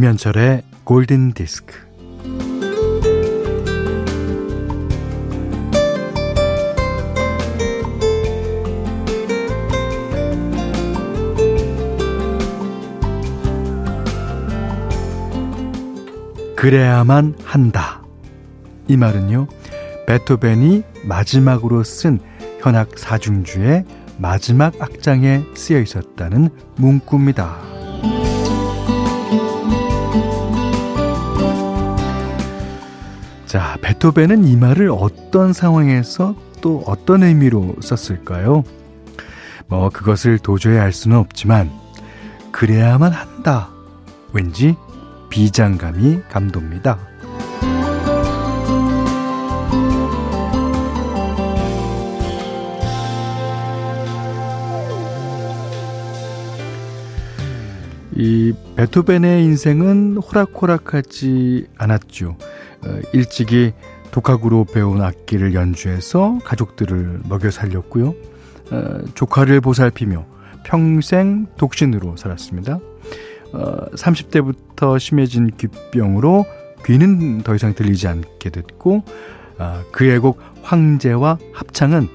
김현철의 골든 디스크. 그래야만 한다. 이 말은요, 베토벤이 마지막으로 쓴 현악 사중주의 마지막 악장에 쓰여 있었다는 문구입니다. 자, 베토벤은 이 말을 어떤 상황에서 또 어떤 의미로 썼을까요? 뭐, 그것을 도저히 알 수는 없지만, 그래야만 한다. 왠지 비장감이 감돕니다. 이 베토벤의 인생은 호락호락하지 않았죠. 어, 일찍이 독학으로 배운 악기를 연주해서 가족들을 먹여 살렸고요. 어, 조카를 보살피며 평생 독신으로 살았습니다. 어, 30대부터 심해진 귀병으로 귀는 더 이상 들리지 않게 됐고 어, 그의 곡 황제와 합창은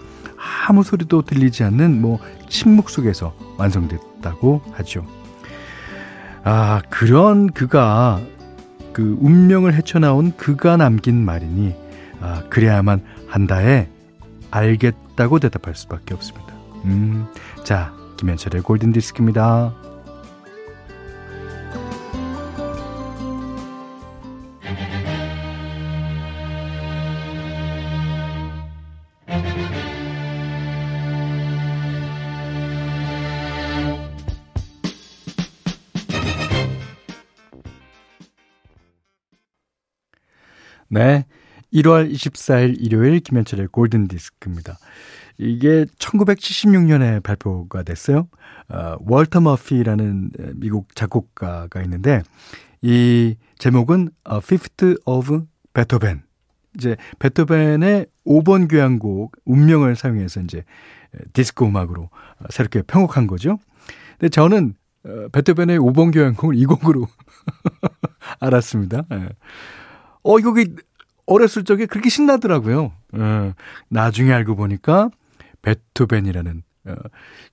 아무 소리도 들리지 않는 뭐 침묵 속에서 완성됐다고 하죠. 아 그런 그가 그 운명을 헤쳐나온 그가 남긴 말이니 아, 그래야만 한다에 알겠다고 대답할 수밖에 없습니다. 음, 자 김현철의 골든 디스크입니다. 네. 1월 24일 일요일 김현철의 골든 디스크입니다. 이게 1976년에 발표가 됐어요. 어, 월터 머피라는 미국 작곡가가 있는데 이 제목은 어, Fifth of Beethoven. 이제 베토벤의 5번 교향곡 운명을 사용해서 이제 디스코 음악으로 새롭게 편곡한 거죠. 근데 저는 어, 베토벤의 5번 교향곡을 이 곡으로 알았습니다. 예. 어, 이거 어렸을 적에 그렇게 신나더라고요. 어, 나중에 알고 보니까 베토벤이라는 어,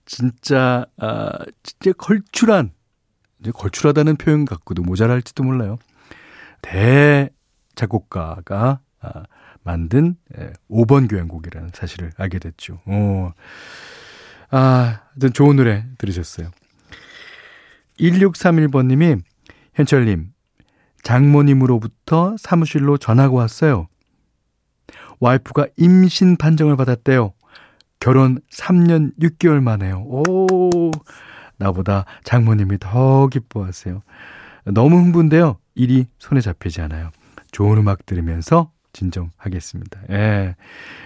진짜 아, 진짜 걸출한 이제 걸출하다는 표현 갖고도 모자랄지도 몰라요. 대 작곡가가 아, 만든 예, 5번 교향곡이라는 사실을 알게 됐죠. 어. 아, 하여튼 좋은 노래 들으셨어요. 1631번님이 현철님 장모님으로부터 사무실로 전화가 왔어요. 와이프가 임신 판정을 받았대요. 결혼 3년 6개월 만에요. 오, 나보다 장모님이 더 기뻐하세요. 너무 흥분돼요. 일이 손에 잡히지 않아요. 좋은 음악 들으면서 진정하겠습니다. 예.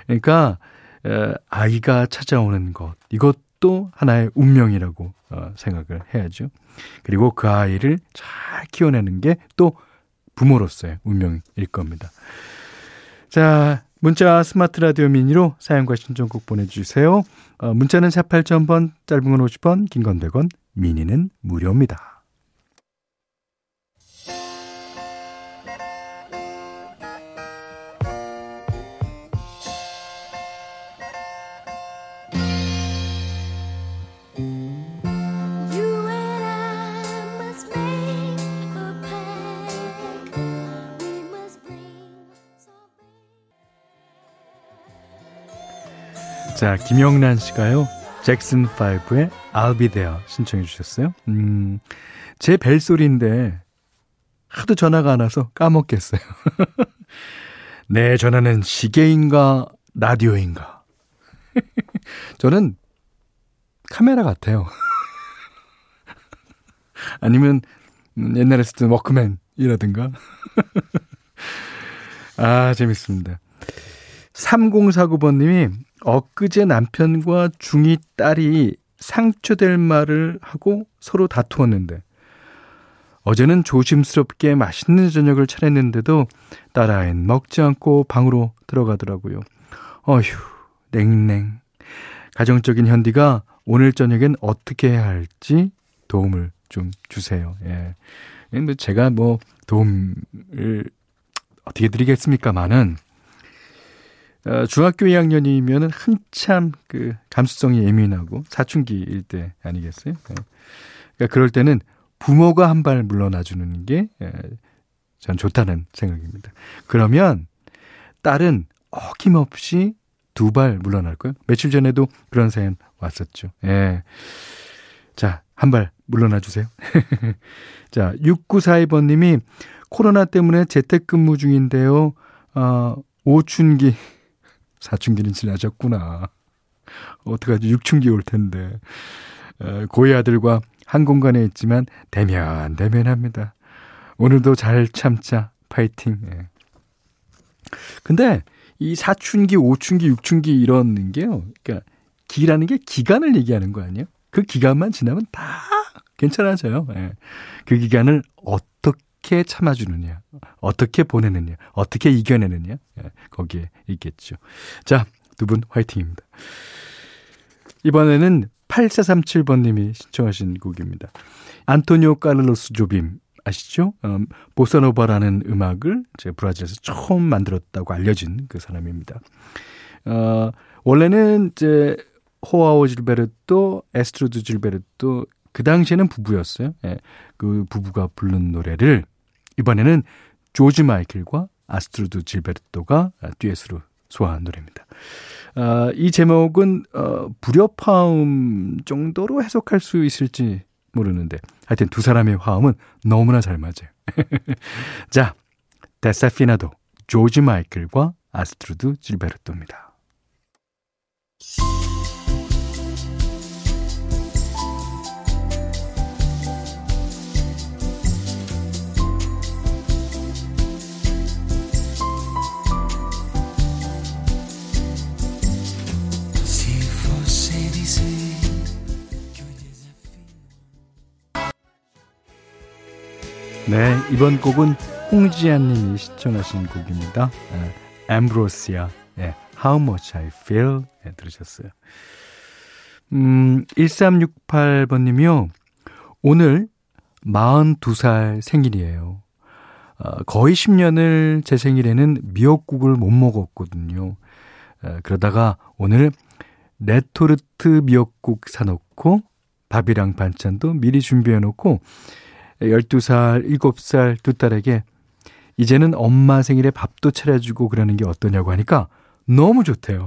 그러니까, 에, 아이가 찾아오는 것, 이것 도 하나의 운명이라고 어, 생각을 해야죠. 그리고 그 아이를 잘 키워내는 게 또 부모로서의 운명일 겁니다. 자, 문자 스마트 라디오 미니로 사연과 신청곡 보내주세요. 어, 문자는 4 8,000번, 짧은 건 50원, 긴 건 100원, 미니는 무료입니다. 자, 김영란 씨가요. 잭슨 5의 I'll Be There 신청해 주셨어요. 음, 제 벨소리인데 하도 전화가 안 와서 까먹겠어요. 네, 전화는 시계인가 라디오인가. 저는 카메라 같아요. 아니면 음, 옛날에 쓰던 워크맨이라든가. 아, 재밌습니다. 3049번님이 엊그제 남편과 중이 딸이 상처될 말을 하고 서로 다투었는데 어제는 조심스럽게 맛있는 저녁을 차렸는데도 딸아이는 먹지 않고 방으로 들어가더라고요. 어휴, 냉랭. 가정적인 현디가 오늘 저녁엔 어떻게 해야 할지 도움을 좀 주세요. 예. 근데 제가 뭐 도움을 어떻게 드리겠습니까만은 어, 중학교 2학년이면은 한참 그 감수성이 예민하고 사춘기일 때 아니겠어요? 네. 그러니까 그럴 때는 부모가 한 발 물러나 주는 게 전 좋다는 생각입니다. 그러면 딸은 어김없이 두 발 물러날 거예요. 며칠 전에도 그런 사연 왔었죠. 예. 자, 한 발 물러나 주세요. 자, 6942번님이 코로나 때문에 재택근무 중인데요. 어, 오춘기, 사춘기는 지나셨구나. 어떡하지? 육춘기 올 텐데. 어, 고이 아들과 한 공간에 있지만 대면, 대면합니다. 오늘도 잘 참자. 파이팅. 예. 근데 이 사춘기, 오춘기, 육춘기 이런 게요. 그러니까 기라는 게 기간을 얘기하는 거 아니에요? 그 기간만 지나면 다 괜찮아져요. 예. 그 기간을 어떻게 참아주느냐, 어떻게 보내느냐, 어떻게 이겨내느냐, 예. 거기에 있겠죠. 자, 두 분 화이팅입니다. 이번에는 8437번님이 신청하신 곡입니다. 안토니오 까르로스 조빔 아시죠? 음, 보사노바라는 음악을 제 브라질에서 처음 만들었다고 알려진 그 사람입니다. 어, 원래는 이제 호아오 질베르토, 아스트루드 질베르토 그 당시에는 부부였어요. 예, 그 부부가 부른 노래를 이번에는 조지 마이클과 아스트루드 질베르토가 듀엣으로 소화한 노래입니다. 어, 이 제목은 어, 불협화음 정도로 해석할 수 있을지 모르는데 하여튼 두 사람의 화음은 너무나 잘 맞아요. 자, 데사피나도 조지 마이클과 아스트루드 질베르토입니다. 네, 이번 곡은 홍지안 님이 신청하신 곡입니다. 엠브로시아, 네, How Much I Feel 네, 들으셨어요. 음, 1368번 님이요. 오늘 42살 생일이에요. 어, 거의 10년을 제 생일에는 미역국을 못 먹었거든요. 어, 그러다가 오늘 레토르트 미역국 사놓고 밥이랑 반찬도 미리 준비해 놓고 12살, 7살 두 딸에게 이제는 엄마 생일에 밥도 차려주고 그러는 게 어떠냐고 하니까 너무 좋대요.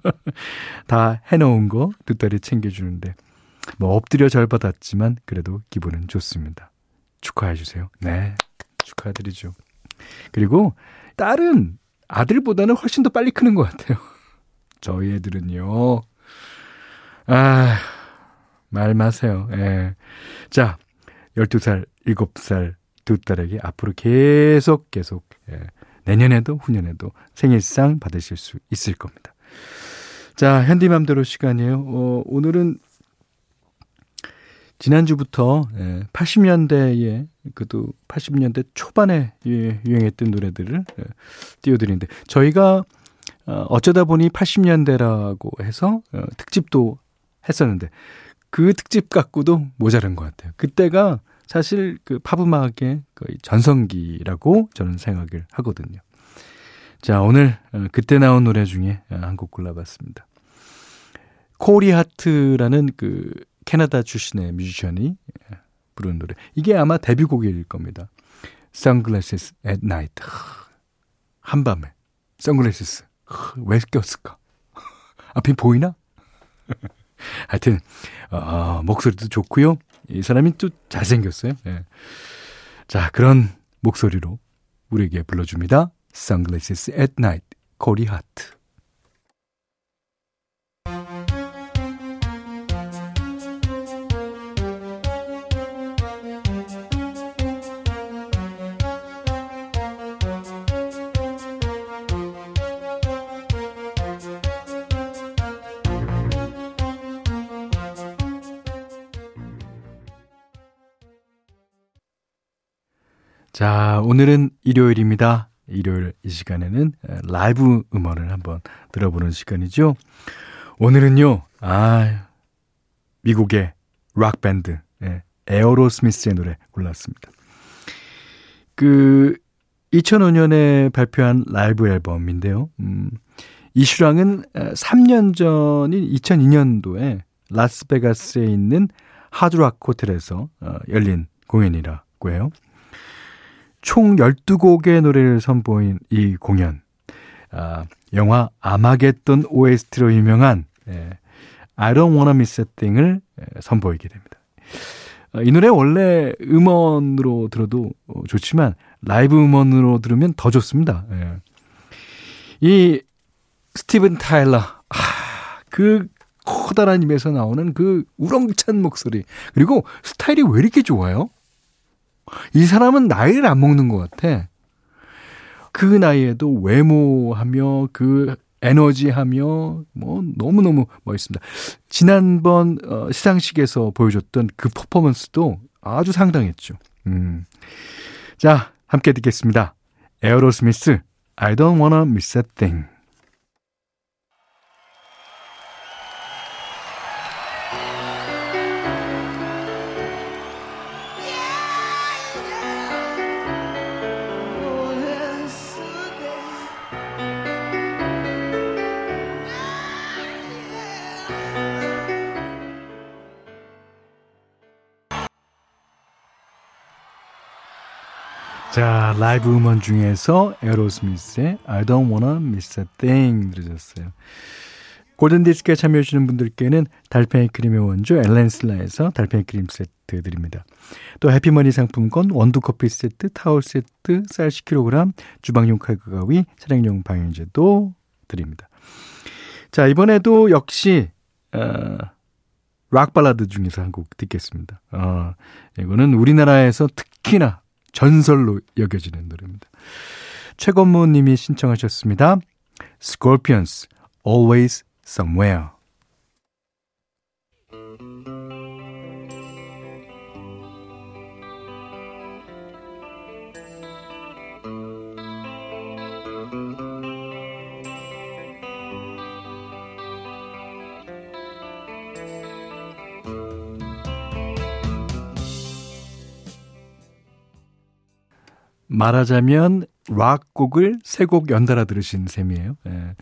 다 해놓은 거 두 딸이 챙겨주는데 뭐 엎드려 절 받았지만 그래도 기분은 좋습니다. 축하해 주세요. 네, 축하드리죠. 그리고 딸은 아들보다는 훨씬 더 빨리 크는 것 같아요. 저희 애들은요. 아, 말 마세요. 예. 자, 12살, 7살 두 딸에게 앞으로 계속 계속 예, 내년에도 후년에도 생일상 받으실 수 있을 겁니다. 자, 현디맘대로 시간이에요. 어, 오늘은 지난주부터 예, 80년대에 그도 80년대 초반에 유행했던 노래들을 예, 띄워드리는데 저희가 어, 어쩌다 보니 80년대라고 해서 어, 특집도 했었는데 그 특집 갖고도 모자란 것 같아요. 그때가 사실 그 팝음악의 거의 전성기라고 저는 생각을 하거든요. 자, 오늘 어, 그때 나온 노래 중에 어, 한곡 골라봤습니다. 코리 하트라는 그 캐나다 출신의 뮤지션이 예, 부른 노래. 이게 아마 데뷔곡일 겁니다. Sunglasses at Night. 한밤에 선글라스 왜 꼈을까? 앞이 보이나? 하여튼 어, 목소리도 좋고요. 이 사람이 또 잘생겼어요. 예. 자, 그런 목소리로 우리에게 불러줍니다. Sunglasses at Night, 코리 하트. 자, 오늘은 일요일입니다. 일요일 이 시간에는 라이브 음원을 한번 들어보는 시간이죠. 오늘은요, 아, 미국의 락밴드, 예, 에어로 스미스의 노래 골랐습니다. 그 2005년에 발표한 라이브 앨범인데요. 음, 이 실황은 3년 전인 2002년도에 라스베가스에 있는 하드락 호텔에서 어, 열린 공연이라고 해요. 총 12곡의 노래를 선보인 이 공연. 아, 영화 아마겟돈 OST로 유명한 예, I Don't Wanna Miss a Thing을 예, 선보이게 됩니다. 어, 이 노래 원래 음원으로 들어도 어, 좋지만 라이브 음원으로 들으면 더 좋습니다. 예. 이 스티븐 타일러, 아, 그 커다란 입에서 나오는 그 우렁찬 목소리 그리고 스타일이 왜 이렇게 좋아요? 이 사람은 나이를 안 먹는 것 같아. 그 나이에도 외모하며 그 에너지하며 뭐 너무너무 멋있습니다. 지난번 어, 시상식에서 보여줬던 그 퍼포먼스도 아주 상당했죠. 음. 자, 함께 듣겠습니다. 에어로스미스 I don't wanna miss a thing. 자, 라이브 음원 중에서 에어로스미스의 I don't wanna miss a thing 들으셨어요. 골든디스크에 참여해주시는 분들께는 달팽이 크림의 원조 엘렌슬라에서 달팽이 크림 세트 드립니다. 또 해피머니 상품권, 원두커피 세트, 타월 세트, 쌀 10kg, 주방용 칼과 가위, 차량용 방향제도 드립니다. 자, 이번에도 역시, 어, 락 발라드 중에서 한 곡 듣겠습니다. 어, 이거는 우리나라에서 특히나 전설로 여겨지는 노래입니다. 최건모 님이 신청하셨습니다. Scorpions, Always Somewhere. 말하자면 락곡을 세 곡 연달아 들으신 셈이에요. 예.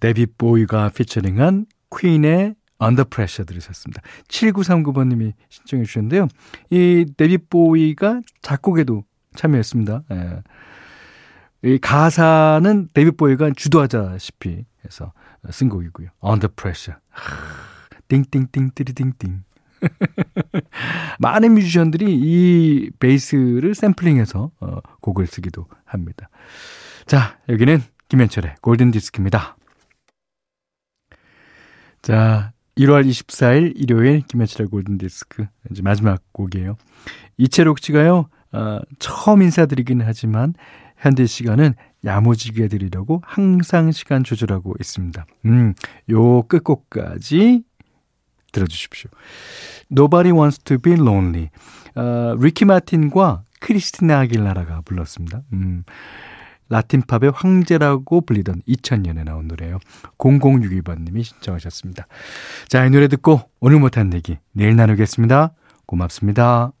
데이빗 보위가 피처링한 퀸의 Under Pressure 들으셨습니다. 7939번님이 신청해 주셨는데요. 이 데이빗 보위가 작곡에도 참여했습니다. 예. 이 가사는 데이빗 보위가 주도하다시피 해서 쓴 곡이고요. Under Pressure. 띵띵띵 띠리띵띵. 많은 뮤지션들이 이 베이스를 샘플링해서 어, 곡을 쓰기도 합니다. 자, 여기는 김현철의 골든 디스크입니다. 자, 1월 24일 일요일 김현철의 골든 디스크 이제 마지막 곡이에요. 이채록 씨가요. 어, 처음 인사드리긴 하지만 현대 시간은 야무지게 드리려고 항상 시간 조절하고 있습니다. 음, 요 끝곡까지 들어주십시오. Nobody Wants to Be Lonely. 어, 리키 마틴과 크리스티나 아길라라가 불렀습니다. 음, 라틴 팝의 황제라고 불리던 2000년에 나온 노래예요. 0062번님이 신청하셨습니다. 자, 이 노래 듣고 오늘 못한 얘기 내일 나누겠습니다. 고맙습니다.